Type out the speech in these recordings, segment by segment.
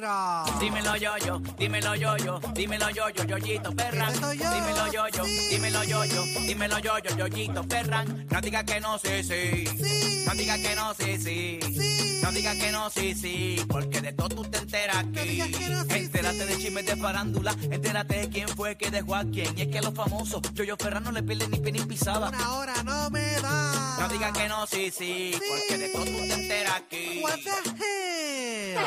Dímelo yo yo, dímelo yo yo, dímelo yo yo, yoyito soy yo. Dímelo yo yo, Sí. dímelo yo yo, dímelo yo yo, yoyito Ferran. No digas que no, sí, sí. Sí. No digas que no, sí, sí. Sí. No digas que no, sí, sí. Porque de todo tú te enteras No aquí. digas que no, sí, Entérate de chismes de farándula, entérate de quién fue que dejó a quién. Y es que a los famosos, yo yo Ferran no le pierden ni pie ni pisada. Una hora no me da. No digas que no, sí, sí. Sí. Porque de todo tú te enteras aquí. What the hell?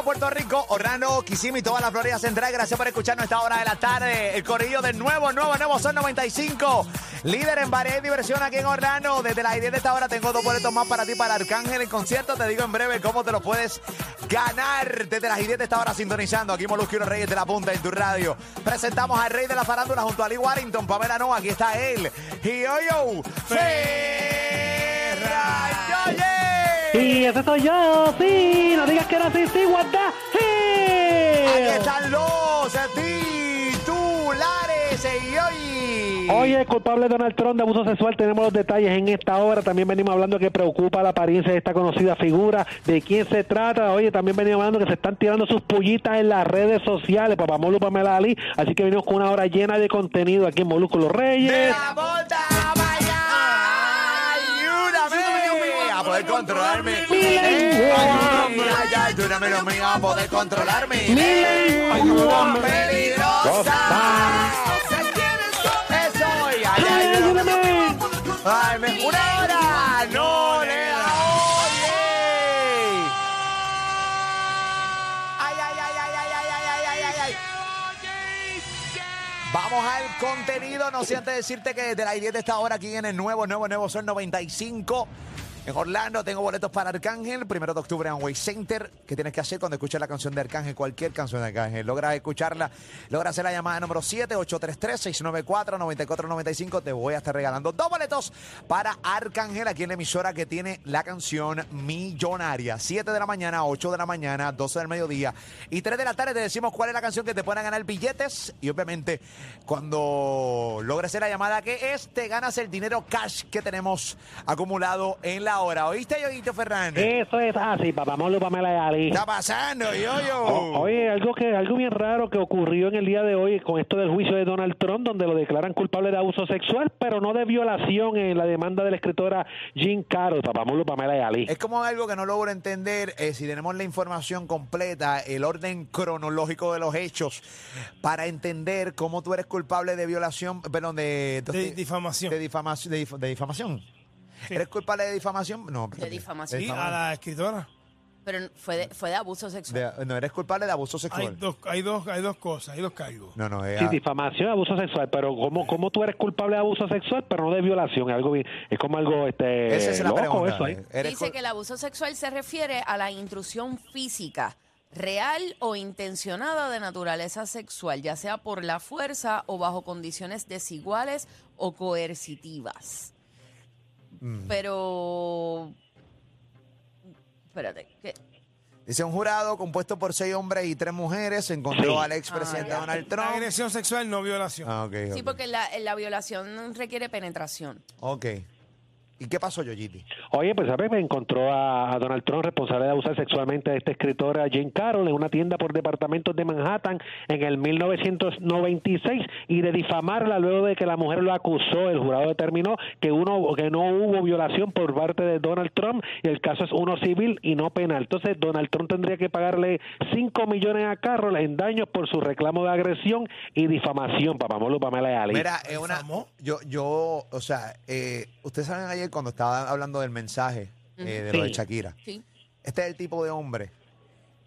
Puerto Rico, Orlando, Kissimmee toda la Florida Central. Gracias por escucharnos esta hora de la tarde. El corrillo de nuevo, nuevo, nuevo, son 95. Líder en variedad y diversión aquí en Orlando. Desde las 10 de esta hora tengo dos boletos más para ti, para Arcángel en concierto. Te digo en breve cómo te lo puedes ganar. Desde las 10 de esta hora sintonizando aquí los Reyes de la Punta en tu radio. Presentamos al rey de la farándula junto a Lee Warrington, Pamela Noa. Aquí está él. Yo, yo, Ferra. Y ese soy yo, sí, no digas que era así, sí, what the Aquí están los titulares y hoy. Oye, el culpable Donald Trump de abuso sexual, tenemos los detalles en esta hora. También venimos hablando que preocupa la apariencia de esta conocida figura, de quién se trata. Oye, también venimos hablando que se están tirando sus pullitas en las redes sociales, papá Molu, Pamela Ali. Así que venimos con una hora llena de contenido aquí en Molusco Los de Reyes. la poder controlarme. Ay, ayúdame, Dios mío, a poder controlarme. Lengua. peligrosa. Eso, ay, ay, Ay, ay, ayúdame. Ay, me, una hora, no le da oye. Ay, ay, ay, ay, ay, ay, ay, ay, ay, ay. Vamos al contenido, no antes decirte que desde las 10 de esta hora aquí en el nuevo, nuevo, nuevo Sol 95. En Orlando tengo boletos para Arcángel, primero de octubre en Way Center. ¿Qué tienes que hacer cuando escuches la canción de Arcángel? Cualquier canción de Arcángel. Logras escucharla, logras hacer la llamada número 7-833-694-9495. Te voy a estar regalando dos boletos para Arcángel aquí en la emisora que tiene la canción Millonaria. 7 de la mañana, 8 de la mañana, 12 del mediodía y 3 de la tarde te decimos cuál es la canción que te pueden ganar billetes. Y obviamente, cuando logres hacer la llamada que es, te ganas el dinero cash que tenemos acumulado en la hora. ¿Oíste, Yoguito Fernández? Eso es así, papá Molu, Pamela Ali. ¿Qué está pasando, yo, yo? O- Oye, algo que algo bien raro que ocurrió en el día de hoy con esto del juicio de Donald Trump, donde lo declaran culpable de abuso sexual, pero no de violación en la demanda de la escritora Jean Carroll, Papamulo, Pamela y Ali. Es como algo que no logro entender eh, si tenemos la información completa, el orden cronológico de los hechos, para entender cómo tú eres culpable de violación, perdón, de, De difamación. De, difamación. De, dif- de difamación. ¿Eres culpable de difamación? No. De difamación. Sí, a la escritora. Pero fue de, fue de abuso sexual. De- no, eres culpable de abuso Hay sexual. dos, hay dos, hay dos cosas, hay dos cargos. No, no, es Sí, difamación, abuso sexual, pero ¿cómo, cómo tú eres culpable de abuso sexual, pero no de violación? Es algo bien, es como algo este esa es la loco pregunta. eso ahí. ¿Eres Dice cul- que el abuso sexual se refiere a la intrusión física real o intencionada de naturaleza sexual, ya sea por la fuerza o bajo condiciones desiguales o coercitivas. Mm. Pero... Espérate, ¿qué? Dice un jurado compuesto por seis hombres y tres mujeres encontró Sí. al expresidente Ah, ya. Donald Trump. Agresión sexual, no violación. Ah, ok, Sí, ok. porque la, la violación requiere penetración. Ok. ¿Y qué pasó, Yoyiti? Oye, pues sabes, me encontró a, Donald Trump responsable de abusar sexualmente a esta escritora Jane Carroll en una tienda por departamentos de Manhattan en el 1996 y de difamarla luego de que la mujer lo acusó. El jurado determinó que uno que no hubo violación por parte de Donald Trump y el caso es uno civil y no penal. Entonces Donald Trump tendría que pagarle 5 millones a Carroll en daños por su reclamo de agresión y difamación. Papamolo, Pamela y Ali. Mira, es una. Yo, yo, o sea, eh, ustedes saben ayer cuando estaba hablando del mensaje eh, de lo de Sí. Shakira. Sí. Este es el tipo de hombre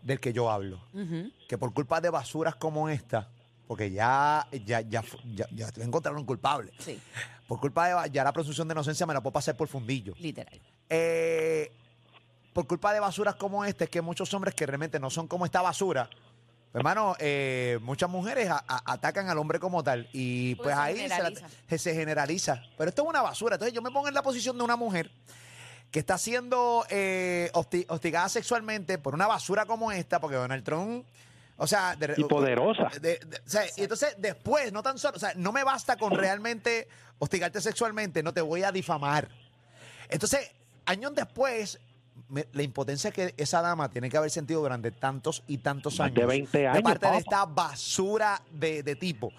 del que yo hablo. Ujú. Que por culpa de basuras como esta, porque ya, ya, ya, ya, ya encontraron culpable. Sí, Por culpa de ba- ya la presunción de inocencia me la puedo pasar por fundillo. literal. Eh, por culpa de basuras como este, es que muchos hombres que realmente no son como esta basura, hermano, eh, muchas mujeres a- a- atacan al hombre como tal. Y pues se ahí se, la- generaliza. se- se generaliza. Pero esto es una basura. Entonces yo me pongo en la posición de una mujer que está siendo eh, hosti- hostigada sexualmente por una basura como esta, porque Donald Trump, o sea, de- Y poderosa. de- de- o sea, y entonces después, no tan solo, o sea, no me basta con realmente hostigarte sexualmente, no te voy a difamar. Entonces, años después, me- la impotencia que esa dama tiene que haber sentido durante tantos y tantos Más años. de 20 años, parte de papá. esta basura de, de tipo.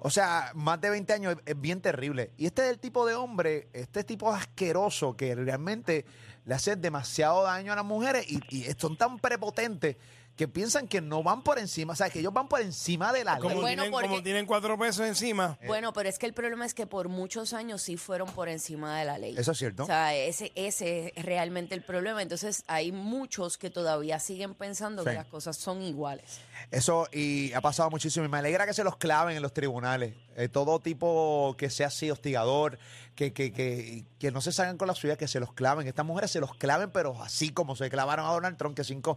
O sea, más de 20 años es, es bien terrible. Y este es el tipo de hombre, este tipo asqueroso que realmente le hace demasiado daño a las mujeres y, y son tan prepotentes que piensan que no van por encima, o sea, que ellos van por encima de la ley. Como, Bueno, tienen, porque- como tienen cuatro pesos encima. Bueno, pero es que el problema es que por muchos años sí fueron por encima de la ley. Eso es cierto. O sea, ese, ese es realmente el problema. Entonces, hay muchos que todavía siguen pensando Sí. que las cosas son iguales. Eso y ha pasado muchísimo. Y me alegra que se los claven en los tribunales. Eh, todo tipo que sea así, hostigador, que, que, que, que no se salgan con la suya, que se los claven. Estas mujeres se los claven, pero así como se clavaron a Donald Trump, que 5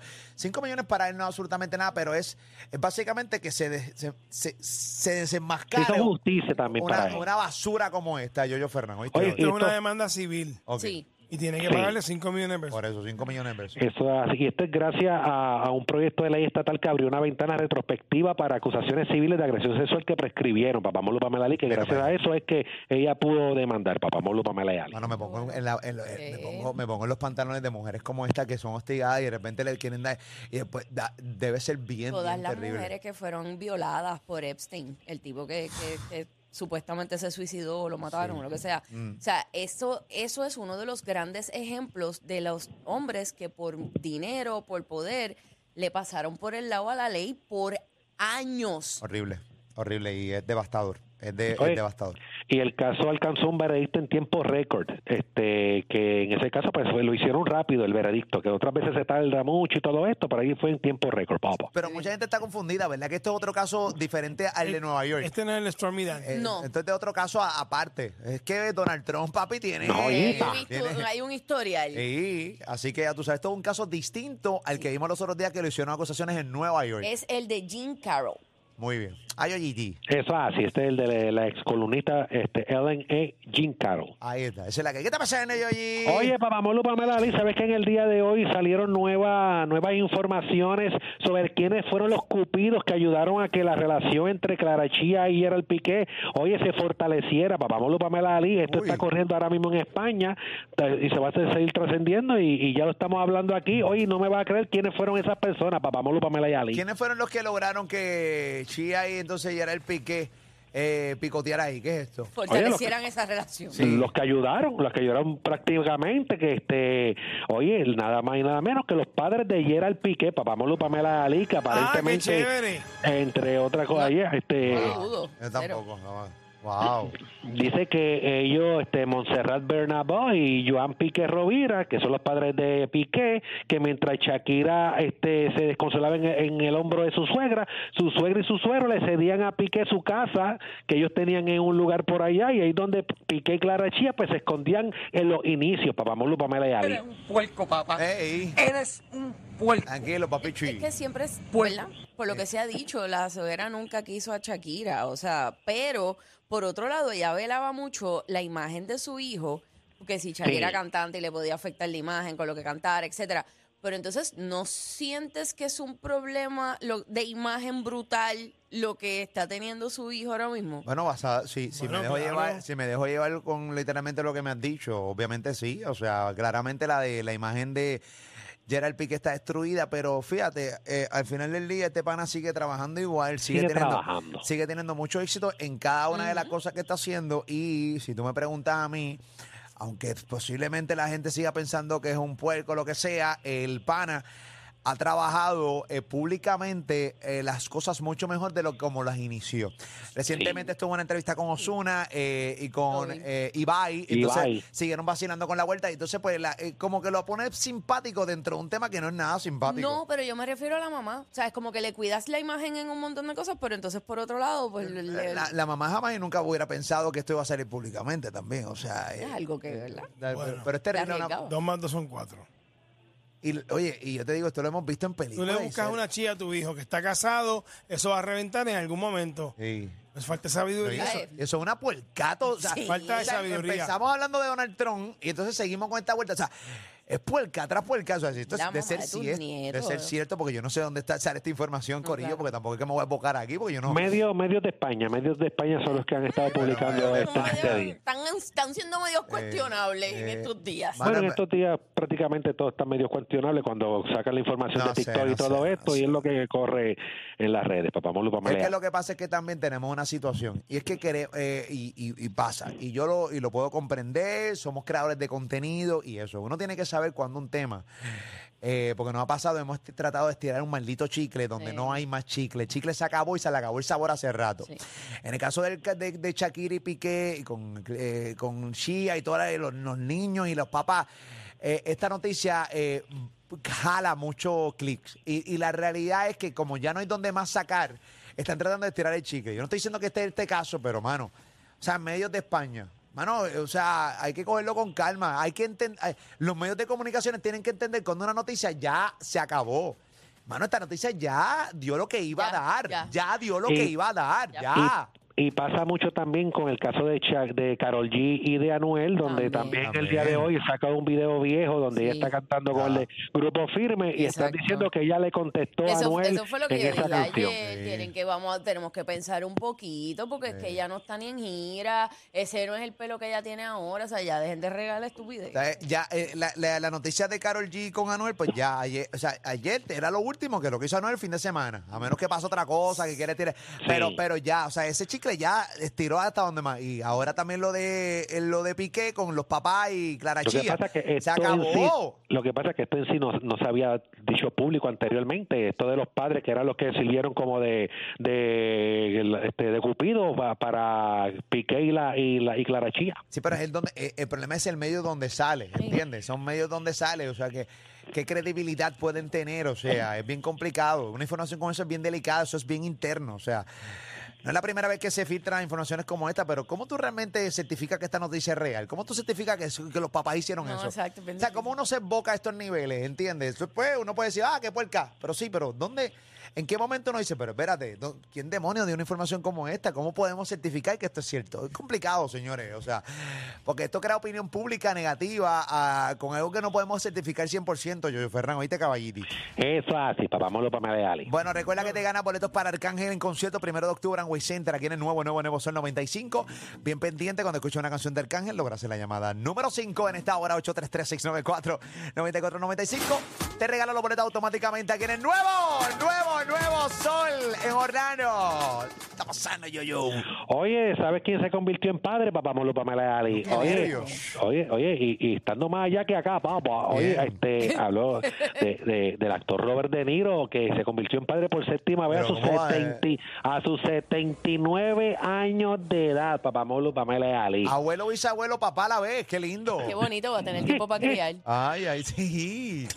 millones para es absolutamente nada, pero es, es básicamente que se, de- se, se, se desenmascare justicia también una, para una basura como esta, Yoyo Fernández. Oye, Esto es una demanda civil. Ok. Sí. Y tiene que Sí. pagarle 5 millones de pesos. Por eso, 5 millones de pesos. Eso es así. Y esto es gracias a, a un proyecto de ley estatal que abrió una ventana retrospectiva para acusaciones civiles de agresión sexual que prescribieron. Papá Molo Pamela Ali, que Mira, gracias a eso es que ella pudo demandar. Papá Molo Pamela Ali. Mano, me pongo en, la- en Sí. me, pongo, me pongo en los pantalones de mujeres como esta que son hostigadas y de repente le quieren dar. Y después da- debe ser bien, Todas bien las terrible. mujeres que fueron violadas por Epstein, el tipo que, que- que supuestamente se suicidó o lo mataron o lo que sea. Mm. O sea, eso, eso es uno de los grandes ejemplos de los hombres que por dinero, por poder, le pasaron por el lado a la ley por años. Horrible, horrible y es devastador. Es, de- es devastador. Y el caso alcanzó un veredicto en tiempo récord, este, que en ese caso pues fue- lo hicieron rápido el veredicto, que otras veces se tarda mucho y todo esto, pero ahí fue en tiempo récord, papá. Pero mucha gente está confundida, ¿verdad? Que esto es otro caso diferente al de Nueva York. Este no es el Stormy Daniels. Eh, No. Esto es de otro caso a- aparte. Es que Donald Trump, papi, tiene. No, Eh, tiene- hay un historial. Sí, así que ya tú sabes, esto es un caso distinto al que vimos los otros días que le hicieron acusaciones en Nueva York. Es el de Jean Carroll. Muy bien. Oye, Eso es así, este es el de la ex columnista este, Ellen A. Jean Carroll. Ahí está. Esa es la que. ¿Qué está pasando, Yoyi? Oye, Papamolo Pamela Ali, ¿sabes que en el día de hoy salieron nueva, nuevas informaciones sobre quiénes fueron los cupidos que ayudaron a que la relación entre Clara Chía y Gerald Piqué, oye, se fortaleciera? Papamolo Pamela Ali, esto Uy. está corriendo ahora mismo en España y se va a seguir trascendiendo y, y ya lo estamos hablando aquí. Oye, no me va a creer quiénes fueron esas personas, Papamolo Pamela y Ali. ¿Quiénes fueron los que lograron que Chia y entonces ya era el pique eh, picotear ahí? ¿Qué es esto? Fortalecieran esa relación. Los que ayudaron, los que ayudaron prácticamente, que este, oye, nada más y nada menos que los padres de Gerald Piqué, Papamolo Pamela Ali, que Ah, qué aparentemente, chévere. entre otras cosas, oye, este, No dudo. Yo tampoco. no. Wow. dice que ellos, este, Montserrat Bernabó y Joan Piqué Rovira, que son los padres de Piqué, que mientras Shakira este, se desconsolaba en, en el hombro de su suegra, su suegra y su suegro le cedían a Piqué su casa, que ellos tenían en un lugar por allá, y ahí donde Piqué y Clara Chía, pues se escondían en los inicios, Papamolo Pamela y Ali. Eres un puerco, papá. Eres un puerco. tranquilo, papi Es que siempre es, ¿verdad? Por lo que se ha dicho, la suegra nunca quiso a Shakira, o sea, pero por otro lado, ella velaba mucho la imagen de su hijo, porque si Shakira Sí. era cantante y le podía afectar la imagen con lo que cantara, etcétera. Pero entonces, ¿no sientes que es un problema lo- de imagen brutal lo que está teniendo su hijo ahora mismo? Bueno, basada, sí, si, Bueno, me dejo claro. llevar, si me dejo llevar con literalmente lo que me has dicho, obviamente sí. O sea, claramente la de la imagen de Gerald Piqué está destruida, pero fíjate, eh, al final del día este pana sigue trabajando igual, sigue, Sigue teniendo, trabajando. sigue teniendo mucho éxito en cada una de las cosas que está haciendo. Y si tú me preguntas a mí, aunque posiblemente la gente siga pensando que es un puerco o lo que sea, el pana ha trabajado eh, públicamente eh, las cosas mucho mejor de lo como las inició. Recientemente estuvo en una entrevista con Osuna y con eh, Ibai, entonces Ibai. siguieron vacilando con la vuelta y entonces pues la- eh, como que lo pone simpático dentro de un tema que no es nada simpático. No, pero yo me refiero a la mamá. O sea, es como que le cuidas la imagen en un montón de cosas, pero entonces por otro lado, pues le- le- La, la mamá jamás y nunca hubiera pensado que esto iba a salir públicamente también, o sea, es eh, algo que, ¿verdad? pero, Bueno. pero es terrible. una- arriesgado. Dos más dos son cuatro. Y, oye, y yo te digo, esto lo hemos visto en Tú películas. le y buscas series. una chía a tu hijo que está casado, eso va a reventar en algún momento. Sí. Les falta sabiduría. Eso, eso es una puercato. O sea, Sí. Falta de o sea, sabiduría. Empezamos hablando de Donald Trump y entonces seguimos con esta vuelta. O sea, es puerca, atrás puerca. O sea, si esto La es de mamá ser, de tus de nietos. ser cierto, porque yo no sé dónde está sale esta información, Corillo, claro. porque tampoco es que me voy a bocar aquí, porque yo no. Medios, medios de España, medios de España son los que han estado publicando bueno, esto este día. están, están siendo medios cuestionables en eh, estos días. Bueno, en estos días prácticamente todo está medio cuestionable cuando sacan la información No de sé, TikTok no y todo sé, esto, no y sé. es lo que corre en las redes. Papamolo, Es que lo que pasa es que también tenemos una situación y es que quere- eh, y, y- y pasa y yo lo y lo puedo comprender somos creadores de contenido y eso uno tiene que saber cuando un tema eh, porque nos ha pasado hemos tratado de estirar un maldito chicle donde Sí. no hay más chicle el chicle se acabó y se le acabó el sabor hace rato Sí. en el caso del, ca- de, de Shakira y Piqué y con eh, con Shia y todos los, los niños y los papás eh, esta noticia eh, jala muchos clics. Y, y la realidad es que como ya no hay donde más sacar, están tratando de estirar el chicle. Yo no estoy diciendo que este es este caso, pero mano, o sea, medios de España. Mano, o sea, hay que cogerlo con calma. Hay que entender, los medios de comunicaciones tienen que entender cuando una noticia ya se acabó. Mano, esta noticia ya dio lo que iba Ya, a dar. ya. Ya, dio lo Y- que iba a dar. Ya. Ya. Y pasa mucho también con el caso de Cha- de Carol G y de Anuel, donde También. también, el día de hoy saca un video viejo donde ella está cantando con el de Grupo Firme y están diciendo que ella le contestó a Eso, Anuel eso fue lo que en yo esa dije canción. ayer. Sí. Tienen que vamos, a- tenemos que pensar un poquito porque es que ella no está ni en gira. Ese no es el pelo que ella tiene ahora. O sea, ya dejen de regalar estupidez. O sea, eh, ya eh, la, la- la noticia de Carol G con Anuel, pues ya ayer, o sea, ayer era lo último que lo que hizo Anuel el fin de semana, a menos que pase otra cosa que quiere tirar, pero pero ya, o sea, ese chicle ya estiró hasta donde más y ahora también lo de eh, lo de Piqué con los papás y Clara Lo que Chía. pasa es que se esto en acabó. sí, lo que pasa es que esto en sí no, no se había dicho público anteriormente. Esto de los padres que eran los que sirvieron como de de este de Cupido pa- para Piqué y la y la y Clara Chía. Sí, pero es el donde eh, el problema es el medio donde sale, ¿entiendes? Son medios donde sale, o sea que qué credibilidad pueden tener, o sea, es bien complicado. Una información como eso es bien delicada, eso es bien interno, o sea, no es la primera vez que se filtran informaciones como esta, pero ¿cómo tú realmente certificas que esta noticia es real? ¿Cómo tú certificas que, que los papás hicieron No, eso? exacto, o sea, ¿cómo uno se emboca a estos niveles? ¿Entiendes? Después uno puede decir, ah, qué puerca, pero sí, pero ¿dónde? ¿En qué momento uno dice, pero espérate, ¿dó- ¿quién demonios dio una información como esta? ¿Cómo podemos certificar que esto es cierto? Es complicado, señores. O sea, porque esto crea opinión pública negativa ah, con algo que no podemos certificar 100%. Yo, Ferran, oíste, caballiti. Eso es así, papamolo para Ali. Bueno, recuerda que te gana boletos para Arcángel en concierto primero de octubre en Way Center, aquí en el nuevo, nuevo, nuevo Sol 95. Bien pendiente cuando escuches una canción de Arcángel, logras la llamada número 5 en esta hora, 833-694-9495. Te regalo los boletos automáticamente aquí en el nuevo, nuevo, nuevo Sol en Orlando. Está pasando, yo, yo. Oye, ¿sabes quién se convirtió en padre, papamolo para Ali? Qué Oye, oye, oye, y, y estando más allá que acá, papá, oye, Bien. este, habló de, de- del actor Robert De Niro que se convirtió en padre por séptima vez a sus, ¿cómo va, 70 a sus 79 años de edad, papamolo para Ali. Abuelo, bisabuelo, papá a la vez, qué lindo. Qué bonito, va a tener tiempo para criar. Ay, ay, sí.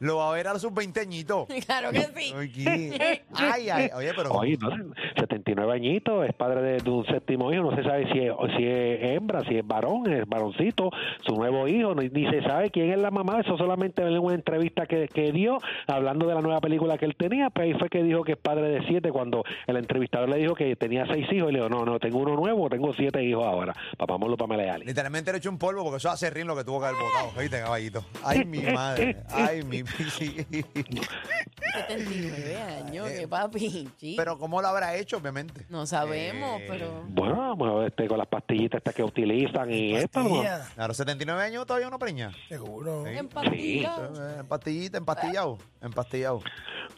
Lo va a ver a los sus veinteñitos. Claro que sí. Ay, ay, oye, pero. Oye, no, 79 añitos, es padre de, de un séptimo hijo, no se sabe si es, si es hembra, si es varón, es varoncito, su nuevo hijo, ni, ni se sabe quién es la mamá, eso solamente en una entrevista que, que dio, hablando de la nueva película que él tenía, pues ahí fue que dijo que es padre de siete, cuando el entrevistador le dijo que tenía seis hijos, y le dijo, no, no, tengo uno nuevo, tengo siete hijos ahora, papá Molo para Meleali. Literalmente le echó un polvo porque eso hace rin lo que tuvo que haber botado. ¿Viste, caballito? Ay, mi madre. Ay, mi. 79 años, Eh, que papi. chico. Pero, ¿cómo lo habrá hecho? Obviamente. no sabemos, Eh, pero. Bueno, bueno, este, con las pastillitas estas que utilizan y esto, ¿no? Pastilla, A los 79 años todavía uno preña. Seguro. Sí. En pastilla. Eh, En pastillita, empastillado. Empastillado.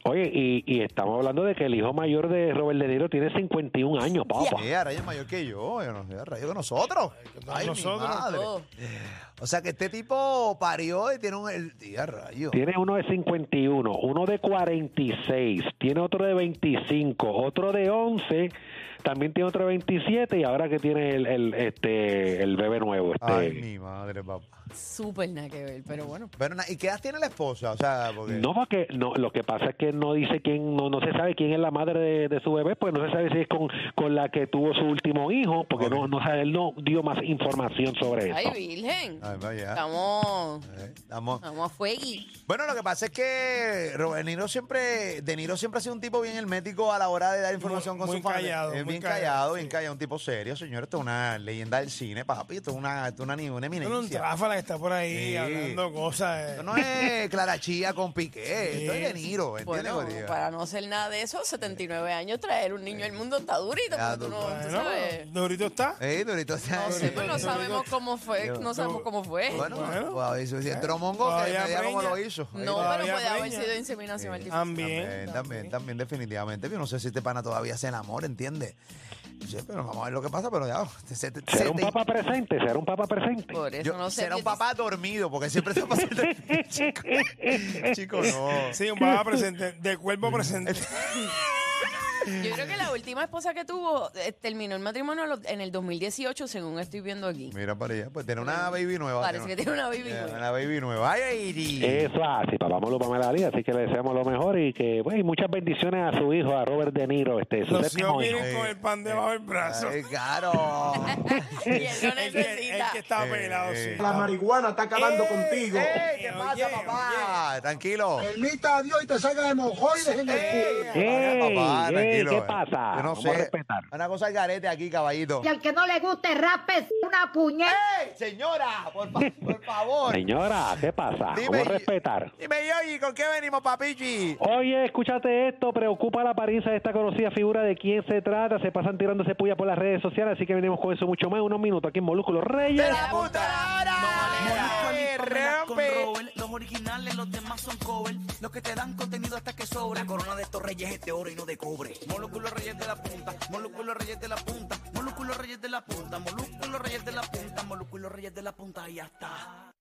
Oye, y, y estamos hablando de que el hijo mayor de Robert De Niro tiene 51 años, papá. Sí, a rayos mayor que yo. yo no sé, a rayos que nosotros. Ay, nosotros. mi madre. O sea que este tipo parió y tiene un. El, tía, rayo. Tiene uno de 51, uno de 46, tiene otro de 25, otro de 11, también tiene otro de 27 y ahora que tiene el, el, este, el bebé nuevo. Este, Ay, mi madre, papá. Súper nada que ver, pero bueno. Pero, na- ¿y qué edad tiene la esposa? O sea, porque. No, porque no, lo que pasa es que no dice quién, no, no se sabe quién es la madre de, de su bebé, pues no se sabe si es con, con la que tuvo su último hijo, porque no, no sabe, él no dio más información sobre eso. Ay, Virgen. Ay, vaya. Estamos. Eh, estamos- Vamos a fuegui. Bueno, lo que pasa es que Robert De Niro siempre, De Niro siempre ha sido un tipo bien hermético a la hora de dar información con muy su familia. callado, Es muy bien callado, sí. bien callado, un tipo serio, señor. Esto es una leyenda del cine, papi. Esto es una, esto es una, una Bueno, un eminencia. tráfala que está por ahí Sí. hablando cosas. eh. Esto no es Clara Chía con Piqué, esto es Sí. De Niro, ¿entiendes? Bueno, para no ser nada de eso, 79 años, traer un niño al mundo está durito. Ya, porque tú tú- no, tú Bueno, sabes. Dorito está. Ey, Dorito, No sé, pues no sabemos cómo fue, no sabemos cómo fue. Bueno, Bueno. a ver, si entró Mongo, que Todavía preña. lo hizo. Ahí No, está. pero Todavía puede haber preña. sido inseminación artificial. También. También, también, también, definitivamente. Yo no sé si este pana todavía se enamora, ¿entiendes? No sé, pero vamos a ver lo que pasa, pero ya. Se, se- se ¿Será un te- papá presente? ¿Será un papá presente? Por eso yo- no sé. será un papá dormido, porque siempre está pasando. Chico, chico, no. Sí, un papá presente, de cuerpo presente. Yo creo que la última esposa que tuvo eh, terminó el matrimonio en el 2018, según estoy viendo aquí. Mira para allá, pues tiene una baby nueva. Parece que tiene una baby tiene nueva. Una baby nueva. Ay, Iri. Eso así, papá Molo Pamela Díaz, así que le deseamos lo mejor y que pues, y muchas bendiciones a su hijo, a Robert De Niro, este, su Los séptimo hijos hijo. vienen con el pan debajo del brazo. Ay, claro. Y él lo El que, el necesita. que está pelado, sí. La marihuana está acabando contigo. Ey, ¿Qué Oye, pasa, papá? Tranquilo. Permita a Dios y te salga hemorroides en el culo. Ey, Papá, ey, tranquilo. ¿qué pasa? Yo no Vamos sé. a respetar. Una cosa al garete aquí, caballito. Y al que no le guste rape una puñeta. ¡Ey, señora! Por, fa- por favor. Señora, ¿qué pasa? Dime, Vamos a respetar. Dime, Yoyi, ¿con qué venimos, papichi? Oye, escúchate esto, preocupa la apariencia de esta conocida figura de quién se trata, se pasan tirándose puya por las redes sociales, así que venimos con eso mucho más, unos minutos aquí en Molúsculo ¡De Reyes. la puta hora! ¡Ey, Pamela originales, los demás son cover. Los que te dan contenido hasta que sobra. La corona de estos reyes es de oro y no de cobre. Molúsculos reyes de la punta. Molúsculos reyes de la punta. Molúsculos reyes de la punta. Molúsculos reyes de la punta. Molúsculos reyes de la punta y ya está.